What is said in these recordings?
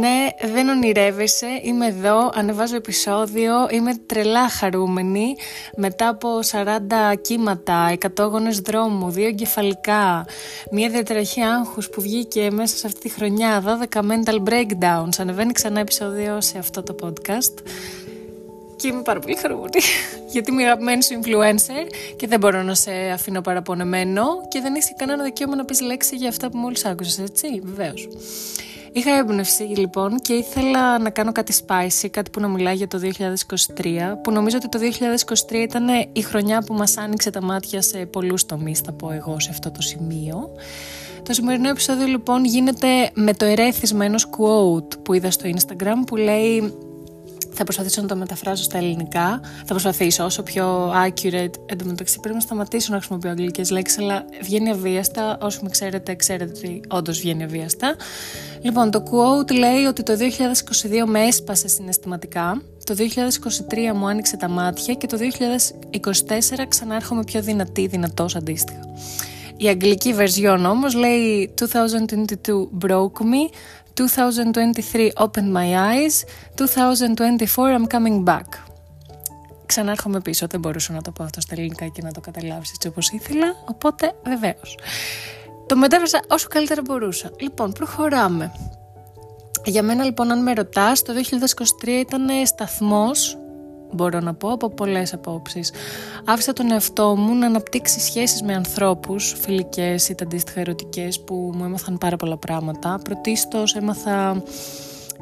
Ναι, δεν ονειρεύεσαι, είμαι εδώ, ανεβάζω επεισόδιο, είμαι τρελά χαρούμενη. Μετά από 40 κύματα, 100 γόνες δρόμου, δύο εγκεφαλικά, μια διαταραχή άγχους που βγήκε μέσα σε αυτή τη χρονιά, 12 mental breakdowns, ανεβαίνει ξανά επεισόδιο σε αυτό το podcast. Και είμαι πάρα πολύ χαρούμενη γιατί είμαι αγαπημένη σου influencer και δεν μπορώ να σε αφήνω παραπονεμένο και δεν έχει κανένα δικαίωμα να πεις λέξη για αυτά που μόλις άκουσες, έτσι, βεβαίως. Είχα έμπνευση λοιπόν και ήθελα να κάνω κάτι spicy, κάτι που να μιλάει για το 2023, που νομίζω ότι το 2023 ήταν η χρονιά που μας άνοιξε τα μάτια σε πολλούς τομείς, θα πω εγώ σε αυτό το σημείο. Το σημερινό επεισόδιο λοιπόν γίνεται με το ερέθισμα ενός quote που είδα στο Instagram που λέει θα προσπαθήσω να το μεταφράσω στα ελληνικά. Θα προσπαθήσω όσο πιο accurate. Εν τω μεταξύ πρέπει να σταματήσω να χρησιμοποιώ αγγλικές λέξεις, αλλά βγαίνει αβίαστα. Όσοι με ξέρετε, ξέρετε ότι όντως βγαίνει αβίαστα. Λοιπόν, το quote λέει ότι το 2022 με έσπασε συναισθηματικά, το 2023 μου άνοιξε τα μάτια και το 2024 ξανάρχομαι πιο δυνατή, δυνατός αντίστοιχα. Η αγγλική version όμως λέει 2022 broke me, 2023 opened my eyes, 2024 I'm coming back. Ξανάρχομαι πίσω, δεν μπορούσα να το πω αυτό στα ελληνικά και να το καταλάβεις έτσι όπως ήθελα, οπότε βεβαίως. Το μετέφρασα όσο καλύτερα μπορούσα. Λοιπόν, προχωράμε. Για μένα λοιπόν αν με ρωτάς, το 2023 ήταν σταθμός μπορώ να πω από πολλές απόψεις. Άφησα τον εαυτό μου να αναπτύξει σχέσεις με ανθρώπους, φιλικές ή αντίστοιχα ερωτικές που μου έμαθαν πάρα πολλά πράγματα. Πρωτίστως έμαθα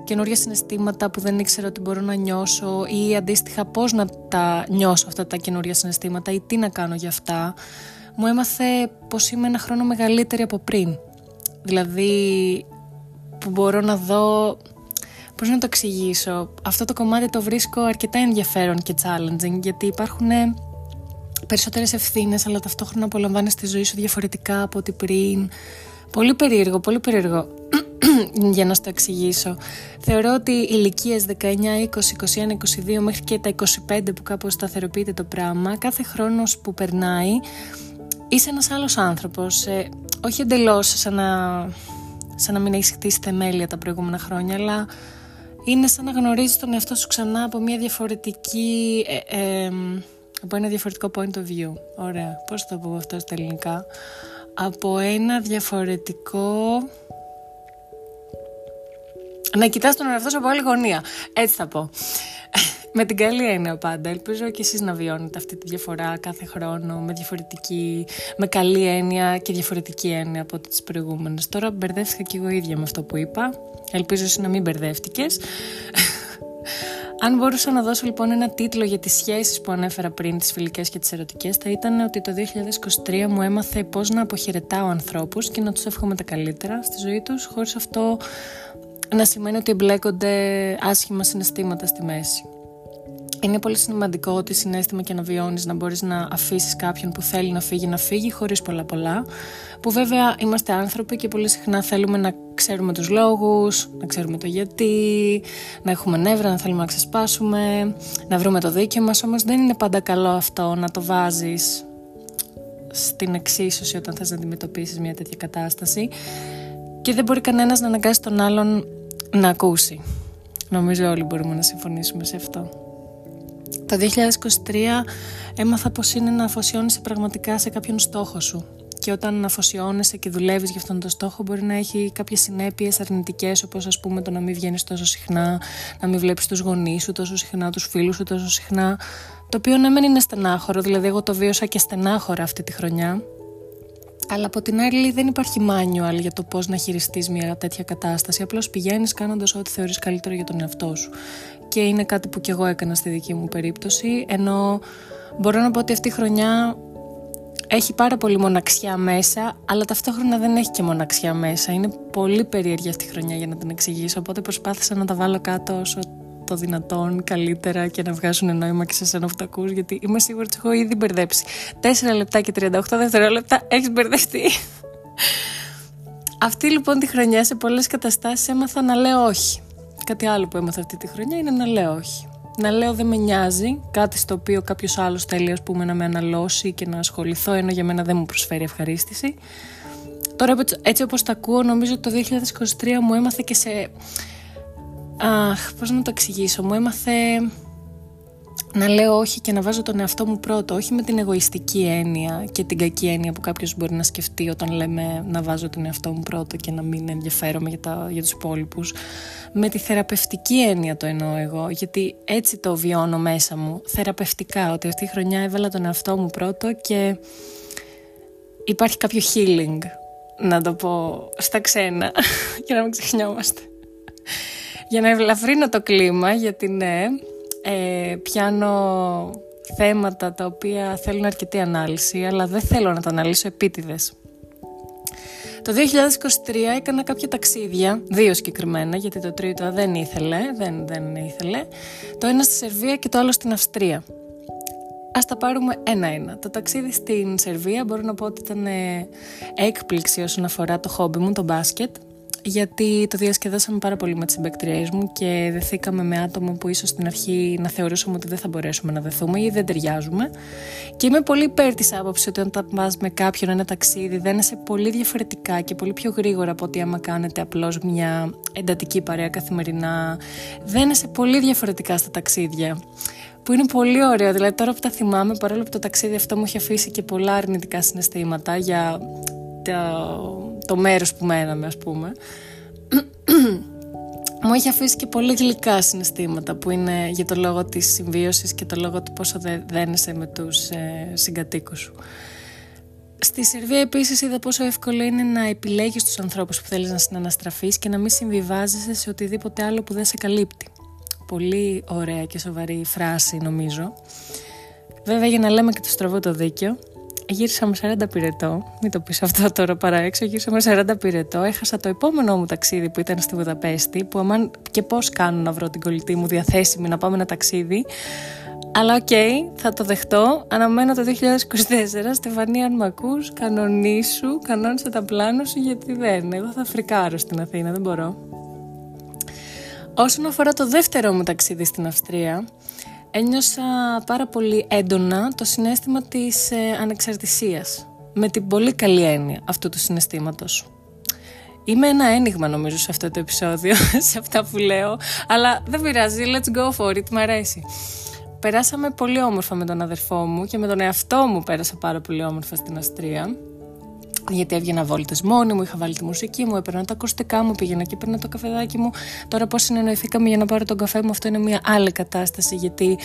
καινούργια συναισθήματα που δεν ήξερα ότι μπορώ να νιώσω ή αντίστοιχα πώς να τα νιώσω αυτά τα καινούργια συναισθήματα ή τι να κάνω για αυτά. Μου έμαθε πως είμαι ένα χρόνο μεγαλύτερη από πριν. Δηλαδή που μπορώ να δω Πώς να το εξηγήσω; Αυτό το κομμάτι το βρίσκω αρκετά ενδιαφέρον και challenging γιατί υπάρχουν περισσότερες ευθύνες, αλλά ταυτόχρονα απολαμβάνεις τη ζωή σου διαφορετικά από ό,τι πριν. Πολύ περίεργο, πολύ περίεργο για να σου το εξηγήσω. Θεωρώ ότι οι ηλικίες 19, 20, 21, 22 μέχρι και τα 25 που κάπως σταθεροποιείται το πράγμα, κάθε χρόνος που περνάει είσαι ένας άλλος άνθρωπος. Ε, όχι εντελώς σαν να, σαν να μην έχεις χτίσει θεμέλια τα προηγούμενα χρόνια, αλλά είναι σαν να γνωρίζεις τον εαυτό σου ξανά από μια διαφορετική ε, ε, από ένα διαφορετικό point of view. Ωραία, πώς θα το πω αυτό στα ελληνικά; Από ένα διαφορετικό να κοιτάς τον εαυτό σου από άλλη γωνία. Έτσι θα πω με την καλή έννοια πάντα. Ελπίζω και εσείς να βιώνετε αυτή τη διαφορά κάθε χρόνο με διαφορετική, με καλή έννοια και διαφορετική έννοια από τις προηγούμενες. Τώρα μπερδεύτηκα και εγώ ίδια με αυτό που είπα. Ελπίζω εσύ να μην μπερδεύτηκες. Αν μπορούσα να δώσω λοιπόν ένα τίτλο για τις σχέσεις που ανέφερα πριν, τις φιλικές και τις ερωτικές, θα ήταν ότι το 2023 μου έμαθε πώς να αποχαιρετάω ανθρώπους και να τους εύχομαι τα καλύτερα στη ζωή τους, χωρίς αυτό να σημαίνει ότι εμπλέκονται άσχημα συναισθήματα στη μέση. Είναι πολύ σημαντικό ότι συνέστημα και να βιώνεις να μπορείς να αφήσεις κάποιον που θέλει να φύγει να φύγει χωρίς πολλά πολλά. Που βέβαια είμαστε άνθρωποι και πολύ συχνά θέλουμε να ξέρουμε τους λόγους, να ξέρουμε το γιατί, να έχουμε νεύρα, να θέλουμε να ξεσπάσουμε, να βρούμε το δίκαιο μας. Όμως δεν είναι πάντα καλό αυτό να το βάζεις στην εξίσωση όταν θες να αντιμετωπίσεις μια τέτοια κατάσταση και δεν μπορεί κανένας να αναγκάσει τον άλλον να ακούσει. Νομίζω όλοι μπορούμε να συμφωνήσουμε σε αυτό. Το 2023 έμαθα πως είναι να αφοσιώνεσαι πραγματικά σε κάποιον στόχο σου και όταν αφοσιώνεσαι και δουλεύεις για αυτόν τον στόχο, μπορεί να έχει κάποιες συνέπειες αρνητικές, όπως ας πούμε το να μην βγαίνεις τόσο συχνά, να μην βλέπεις τους γονείς σου τόσο συχνά, τους φίλους σου τόσο συχνά. Το οποίο ναι, μεν είναι στενάχωρο, δηλαδή εγώ το βίωσα και στενάχωρα αυτή τη χρονιά. Αλλά από την άλλη δεν υπάρχει manual για το πώς να χειριστείς μια τέτοια κατάσταση. Απλώς πηγαίνεις κάνοντας ό,τι θεωρείς καλύτερο για τον εαυτό σου. Και είναι κάτι που κι εγώ έκανα στη δική μου περίπτωση. Ενώ μπορώ να πω ότι αυτή η χρονιά έχει πάρα πολύ μοναξιά μέσα, αλλά ταυτόχρονα δεν έχει και μοναξιά μέσα. Είναι πολύ περίεργη αυτή η χρονιά για να την εξηγήσω, οπότε προσπάθησα να τα βάλω κάτω όσο το δυνατόν καλύτερα και να βγάζουν νόημα και σε εσένα που τα ακούς, γιατί είμαι σίγουρη ότι έχω ήδη μπερδέψει. 4 λεπτά και 38 δευτερόλεπτα έχεις μπερδευτεί. Αυτή λοιπόν τη χρονιά σε πολλές καταστάσεις έμαθα να λέω όχι. Κάτι άλλο που έμαθα αυτή τη χρονιά είναι να λέω όχι. Να λέω δεν με νοιάζει, κάτι στο οποίο κάποιος άλλος θέλει ας πούμε να με αναλώσει και να ασχοληθώ ενώ για μένα δεν μου προσφέρει ευχαρίστηση. Τώρα έτσι όπως τα ακούω νομίζω το 2023 μου έμαθε και σε Αχ, πώς να το εξηγήσω. Μου έμαθε να λέω όχι και να βάζω τον εαυτό μου πρώτο, όχι με την εγωιστική έννοια και την κακή έννοια που κάποιος μπορεί να σκεφτεί όταν λέμε να βάζω τον εαυτό μου πρώτο και να μην ενδιαφέρομαι για, τα, για τους υπόλοιπους. Με τη θεραπευτική έννοια το εννοώ εγώ, γιατί έτσι το βιώνω μέσα μου, θεραπευτικά, ότι αυτή η χρονιά έβαλα τον εαυτό μου πρώτο και υπάρχει κάποιο healing, να το πω στα ξένα, για να μην ξεχνιόμαστε. Για να ευλαφρύνω το κλίμα, γιατί ναι, ε, πιάνω θέματα τα οποία θέλουν αρκετή ανάλυση, αλλά δεν θέλω να τα αναλύσω επίτηδες. Το 2023 έκανα κάποια ταξίδια, δύο συγκεκριμένα, γιατί το τρίτο δεν ήθελε, δεν, δεν ήθελε. Το ένα στη Σερβία και το άλλο στην Αυστρία. Ας τα πάρουμε ένα-ένα. Το ταξίδι στην Σερβία μπορώ να πω ότι ήταν ε, έκπληξη όσον αφορά το χόμπι μου, το μπάσκετ γιατί το διασκεδάσαμε πάρα πολύ με τις συμπεκτριές μου και δεθήκαμε με άτομα που ίσως στην αρχή να θεωρούσαμε ότι δεν θα μπορέσουμε να δεθούμε ή δεν ταιριάζουμε. Και είμαι πολύ υπέρ της άποψης ότι όταν πας με κάποιον ένα ταξίδι δένεσαι πολύ διαφορετικά και πολύ πιο γρήγορα από ότι άμα κάνετε απλώς μια εντατική παρέα καθημερινά. Δένεσαι πολύ διαφορετικά στα ταξίδια. Που είναι πολύ ωραίο. Δηλαδή, τώρα που τα θυμάμαι, παρόλο που το ταξίδι αυτό μου έχει αφήσει και πολλά αρνητικά συναισθήματα για το, το μέρος που μέναμε ας πούμε μου έχει αφήσει και πολύ γλυκά συναισθήματα που είναι για το λόγο της συμβίωσης και το λόγο του πόσο δένεσαι με τους ε, συγκατοίκους σου. Στη Σερβία επίσης είδα πόσο εύκολο είναι να επιλέγεις τους ανθρώπους που θέλεις να συναναστραφείς και να μην συμβιβάζεσαι σε οτιδήποτε άλλο που δεν σε καλύπτει. Πολύ ωραία και σοβαρή φράση νομίζω. Βέβαια για να λέμε και το στραβό το δίκιο, γύρισα με 40 πυρετό. Μην το πεις αυτό τώρα παραέξω. Γύρισα με 40 πυρετό. Έχασα το επόμενό μου ταξίδι που ήταν στη Βουδαπέστη. Που αμάν και πώς κάνω να βρω την κολλητή μου διαθέσιμη να πάμε ένα ταξίδι. Αλλά οκ, okay, θα το δεχτώ. Αναμένω το 2024. Στεφανία, αν με ακούς, κανονίσου, κανόνισε τα πλάνα σου, γιατί δεν. Εγώ θα φρικάρω στην Αθήνα, δεν μπορώ. Όσον αφορά το δεύτερο μου ταξίδι στην Αυστρία, ένιωσα πάρα πολύ έντονα το συνέστημα της ε, ανεξαρτησίας με την πολύ καλή έννοια αυτού του συναισθήματος. Είμαι ένα ένιγμα νομίζω σε αυτό το επεισόδιο, σε αυτά που λέω, αλλά δεν πειράζει, let's go for it, μ' αρέσει. Περάσαμε πολύ όμορφα με τον αδερφό μου και με τον εαυτό μου πέρασα πάρα πολύ όμορφα στην Αστρία γιατί έβγαινα βόλτες μόνη μου, είχα βάλει τη μουσική μου, έπαιρνα τα ακουστικά μου, πήγαινα και έπαιρνα το καφεδάκι μου. Τώρα, πώς συνεννοηθήκαμε για να πάρω τον καφέ μου, αυτό είναι μια άλλη κατάσταση, γιατί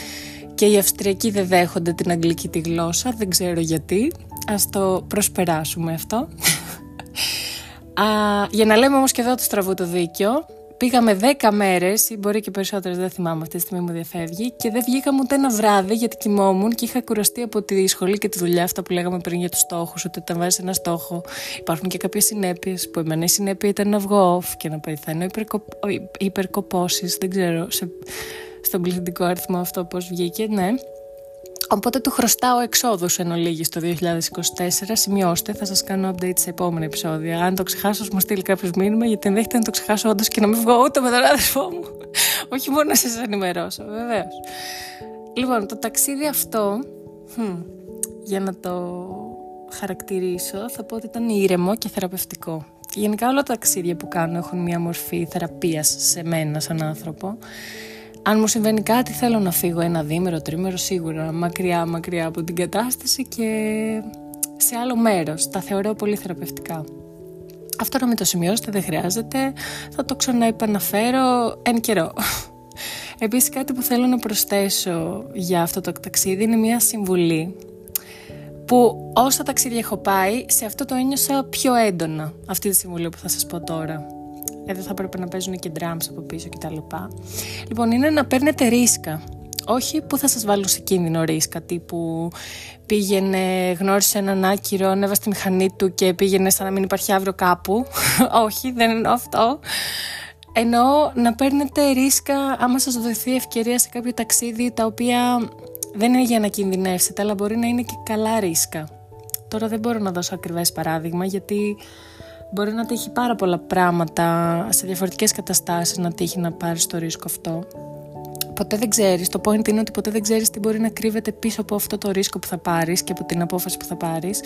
και οι Αυστριακοί δεν δέχονται την αγγλική τη γλώσσα, δεν ξέρω γιατί. Α το προσπεράσουμε αυτό. Α, για να λέμε όμως και εδώ το στραβού το δίκιο, Πήγαμε 10 μέρες, ή μπορεί και περισσότερες, δεν θυμάμαι αυτή τη στιγμή μου διαφεύγει, και δεν βγήκαμε ούτε ένα βράδυ γιατί κοιμόμουν και είχα κουραστεί από τη σχολή και τη δουλειά, αυτά που λέγαμε πριν για τους στόχους. Ότι όταν βάζεις ένα στόχο, υπάρχουν και κάποιες συνέπειες. Που εμένα η συνέπεια ήταν να βγω off και να πεθάνω υπερκο... υπερκοπώσεις. Δεν ξέρω σε... στον πληθυντικό αριθμό αυτό πώς βγήκε, ναι. Οπότε του χρωστάω εξόδους εν ολίγη το 2024. Σημειώστε, θα σας κάνω update σε επόμενα επεισόδια. Αν το ξεχάσω, μου στείλει κάποιος μήνυμα, γιατί ενδέχεται να το ξεχάσω όντως και να μην βγω ούτε με τον αδερφό μου. Όχι μόνο να σας ενημερώσω, βεβαίως. Λοιπόν, το ταξίδι αυτό, για να το χαρακτηρίσω, θα πω ότι ήταν ήρεμο και θεραπευτικό. Γενικά όλα τα ταξίδια που κάνω έχουν μια μορφή θεραπείας σε μένα σαν άνθρωπο αν μου συμβαίνει κάτι θέλω να φύγω ένα δίμερο, τρίμερο σίγουρα μακριά μακριά από την κατάσταση και σε άλλο μέρος. Τα θεωρώ πολύ θεραπευτικά. Αυτό να μην το σημειώσετε δεν χρειάζεται, θα το ξαναεπαναφέρω εν καιρό. Επίσης κάτι που θέλω να προσθέσω για αυτό το ταξίδι είναι μια συμβουλή που όσα ταξίδια έχω πάει σε αυτό το ένιωσα πιο έντονα αυτή τη συμβουλή που θα σας πω τώρα εδώ θα πρέπει να παίζουν και drums από πίσω κτλ. Λοιπόν, είναι να παίρνετε ρίσκα. Όχι που θα σας βάλουν σε κίνδυνο ρίσκα, τύπου πήγαινε, γνώρισε έναν άκυρο, ανέβασε τη μηχανή του και πήγαινε σαν να μην υπάρχει αύριο κάπου. Όχι, δεν εννοώ αυτό. Εννοώ να παίρνετε ρίσκα άμα σας δοθεί ευκαιρία σε κάποιο ταξίδι τα οποία δεν είναι για να κινδυνεύσετε, αλλά μπορεί να είναι και καλά ρίσκα. Τώρα δεν μπορώ να δώσω ακριβές παράδειγμα γιατί μπορεί να τύχει πάρα πολλά πράγματα σε διαφορετικές καταστάσεις να τύχει να πάρεις το ρίσκο αυτό. ποτέ δεν ξέρεις, το point είναι ότι ποτέ δεν ξέρεις τι μπορεί να κρύβεται πίσω από αυτό το ρίσκο που θα πάρεις και από την απόφαση που θα πάρεις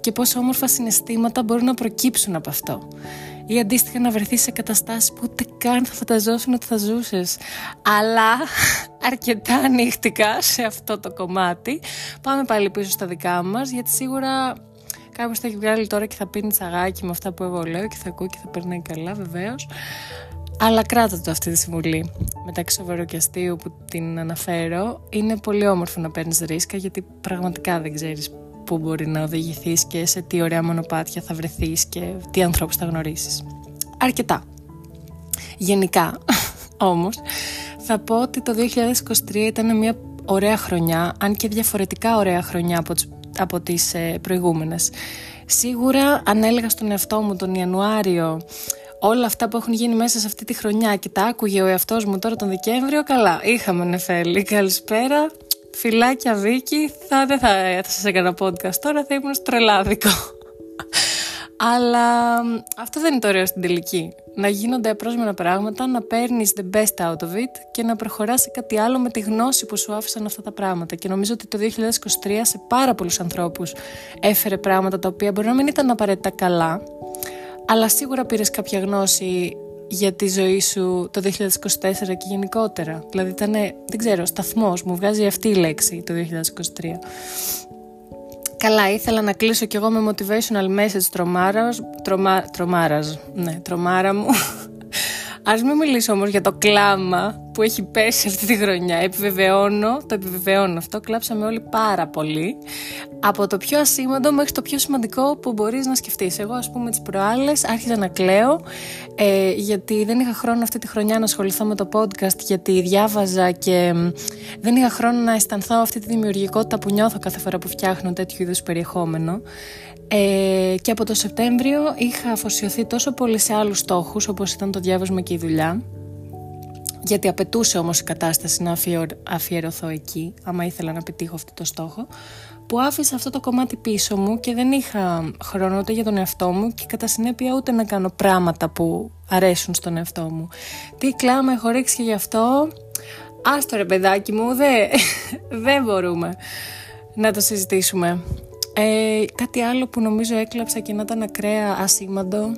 και πόσο όμορφα συναισθήματα μπορούν να προκύψουν από αυτό. Ή αντίστοιχα να βρεθείς σε καταστάσεις που ούτε καν θα φανταζόσουν ότι θα ζούσες. Αλλά αρκετά ανοίχτηκα σε αυτό το κομμάτι. Πάμε πάλι πίσω στα δικά μας γιατί σίγουρα Κάποιο θα έχει βγάλει τώρα και θα πίνει τσαγάκι με αυτά που εγώ λέω και θα ακούει και θα περνάει καλά, βεβαίως. Αλλά κράτα το αυτή τη συμβουλή. Μεταξύ σοβαρού και αστείου που την αναφέρω, είναι πολύ όμορφο να παίρνεις ρίσκα γιατί πραγματικά δεν ξέρεις πού μπορεί να οδηγηθείς και σε τι ωραία μονοπάτια θα βρεθείς και τι ανθρώπους θα γνωρίσεις. Αρκετά. Γενικά, όμως, θα πω ότι το 2023 ήταν μια ωραία χρονιά, αν και διαφορετικά ωραία χρονιά από τις, από τις ε, προηγούμενες. Σίγουρα αν έλεγα στον εαυτό μου τον Ιανουάριο όλα αυτά που έχουν γίνει μέσα σε αυτή τη χρονιά και τα άκουγε ο εαυτός μου τώρα τον Δεκέμβριο, καλά, είχαμε νεφέλη. Καλησπέρα, φιλάκια Βίκη, θα, δεν θα, θα σας έκανα podcast τώρα, θα ήμουν στο τρελάδικο. Αλλά αυτό δεν είναι το ωραίο στην τελική. Να γίνονται απρόσμενα πράγματα, να παίρνεις the best out of it και να προχωράς σε κάτι άλλο με τη γνώση που σου άφησαν αυτά τα πράγματα. Και νομίζω ότι το 2023 σε πάρα πολλούς ανθρώπους έφερε πράγματα τα οποία μπορεί να μην ήταν απαραίτητα καλά, αλλά σίγουρα πήρες κάποια γνώση για τη ζωή σου το 2024 και γενικότερα. Δηλαδή ήταν, δεν ξέρω, σταθμός, μου βγάζει αυτή η λέξη το 2023. Καλά, ήθελα να κλείσω κι εγώ με motivational message τρομάρας, τρομα, τρομάρας, ναι, τρομάρα μου. Ας μην μιλήσω όμως για το κλάμα που έχει πέσει αυτή τη χρονιά. Επιβεβαιώνω, το επιβεβαιώνω αυτό. Κλάψαμε όλοι πάρα πολύ. Από το πιο ασήμαντο μέχρι το πιο σημαντικό που μπορείς να σκεφτείς. Εγώ, ας πούμε, τις προάλλες άρχισα να κλαίω ε, γιατί δεν είχα χρόνο αυτή τη χρονιά να ασχοληθώ με το podcast γιατί διάβαζα και δεν είχα χρόνο να αισθανθώ αυτή τη δημιουργικότητα που νιώθω κάθε φορά που φτιάχνω τέτοιου είδους περιεχόμενο. Ε, και από το Σεπτέμβριο είχα αφοσιωθεί τόσο πολύ σε άλλους στόχους όπως ήταν το διάβασμα και η δουλειά γιατί απαιτούσε όμως η κατάσταση να αφιερωθώ εκεί άμα ήθελα να πετύχω αυτό το στόχο που άφησα αυτό το κομμάτι πίσω μου και δεν είχα χρόνο ούτε για τον εαυτό μου και κατά συνέπεια ούτε να κάνω πράγματα που αρέσουν στον εαυτό μου. Τι κλάμα έχω ρίξει και γι' αυτό. Άστο ρε παιδάκι μου, δεν δε μπορούμε να το συζητήσουμε. Ε, κάτι άλλο που νομίζω έκλαψα και να ήταν ακραία ασήμαντο.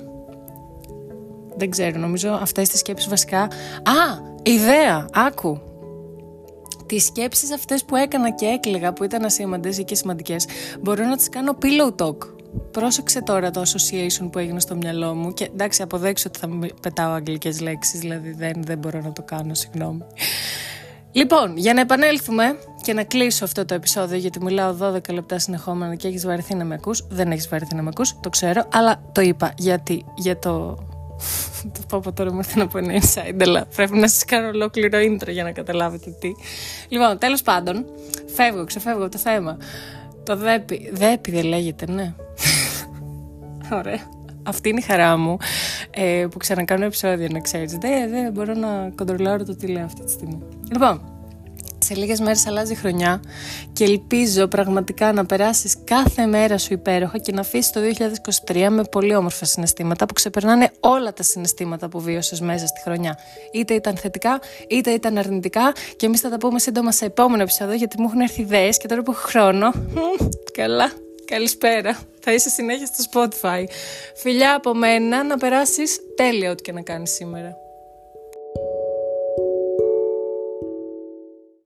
Δεν ξέρω, νομίζω αυτές τις σκέψεις βασικά... Α, ιδέα, άκου. Τις σκέψεις αυτές που έκανα και έκλαιγα που ήταν ασήμαντες ή και σημαντικές μπορώ να τις κάνω pillow talk. Πρόσεξε τώρα το association που έγινε στο μυαλό μου και εντάξει αποδέξω ότι θα πετάω αγγλικές λέξεις δηλαδή δεν, δεν μπορώ να το κάνω, συγγνώμη. Λοιπόν, για να επανέλθουμε και να κλείσω αυτό το επεισόδιο, γιατί μιλάω 12 λεπτά συνεχόμενα και έχεις βαρεθεί να με ακούς. Δεν έχεις βαρεθεί να με ακούς, το ξέρω, αλλά το είπα γιατί για το. Το πω από τώρα μου ήρθε να πω ένα inside, αλλά πρέπει να σας κάνω ολόκληρο intro για να καταλάβετε τι. Λοιπόν, τέλος πάντων, φεύγω, ξεφεύγω από το θέμα. Το δέπι. Δέπι δεν λέγεται, ναι. Ωραία. Αυτή είναι η χαρά μου ε, που ξανακάνω επεισόδιο, να ξέρεις. Δεν δε, μπορώ να κοντρολάρω το τι λέω αυτή τη στιγμή. Λοιπόν, σε λίγες μέρες αλλάζει χρονιά και ελπίζω πραγματικά να περάσεις κάθε μέρα σου υπέροχα και να αφήσεις το 2023 με πολύ όμορφα συναισθήματα που ξεπερνάνε όλα τα συναισθήματα που βίωσες μέσα στη χρονιά. Είτε ήταν θετικά, είτε ήταν αρνητικά και εμείς θα τα πούμε σύντομα σε επόμενο επεισόδιο γιατί μου έχουν έρθει ιδέες και τώρα που έχω χρόνο, καλά, καλησπέρα, θα είσαι συνέχεια στο Spotify. Φιλιά από μένα να περάσεις τέλεια ό,τι και να κάνεις σήμερα.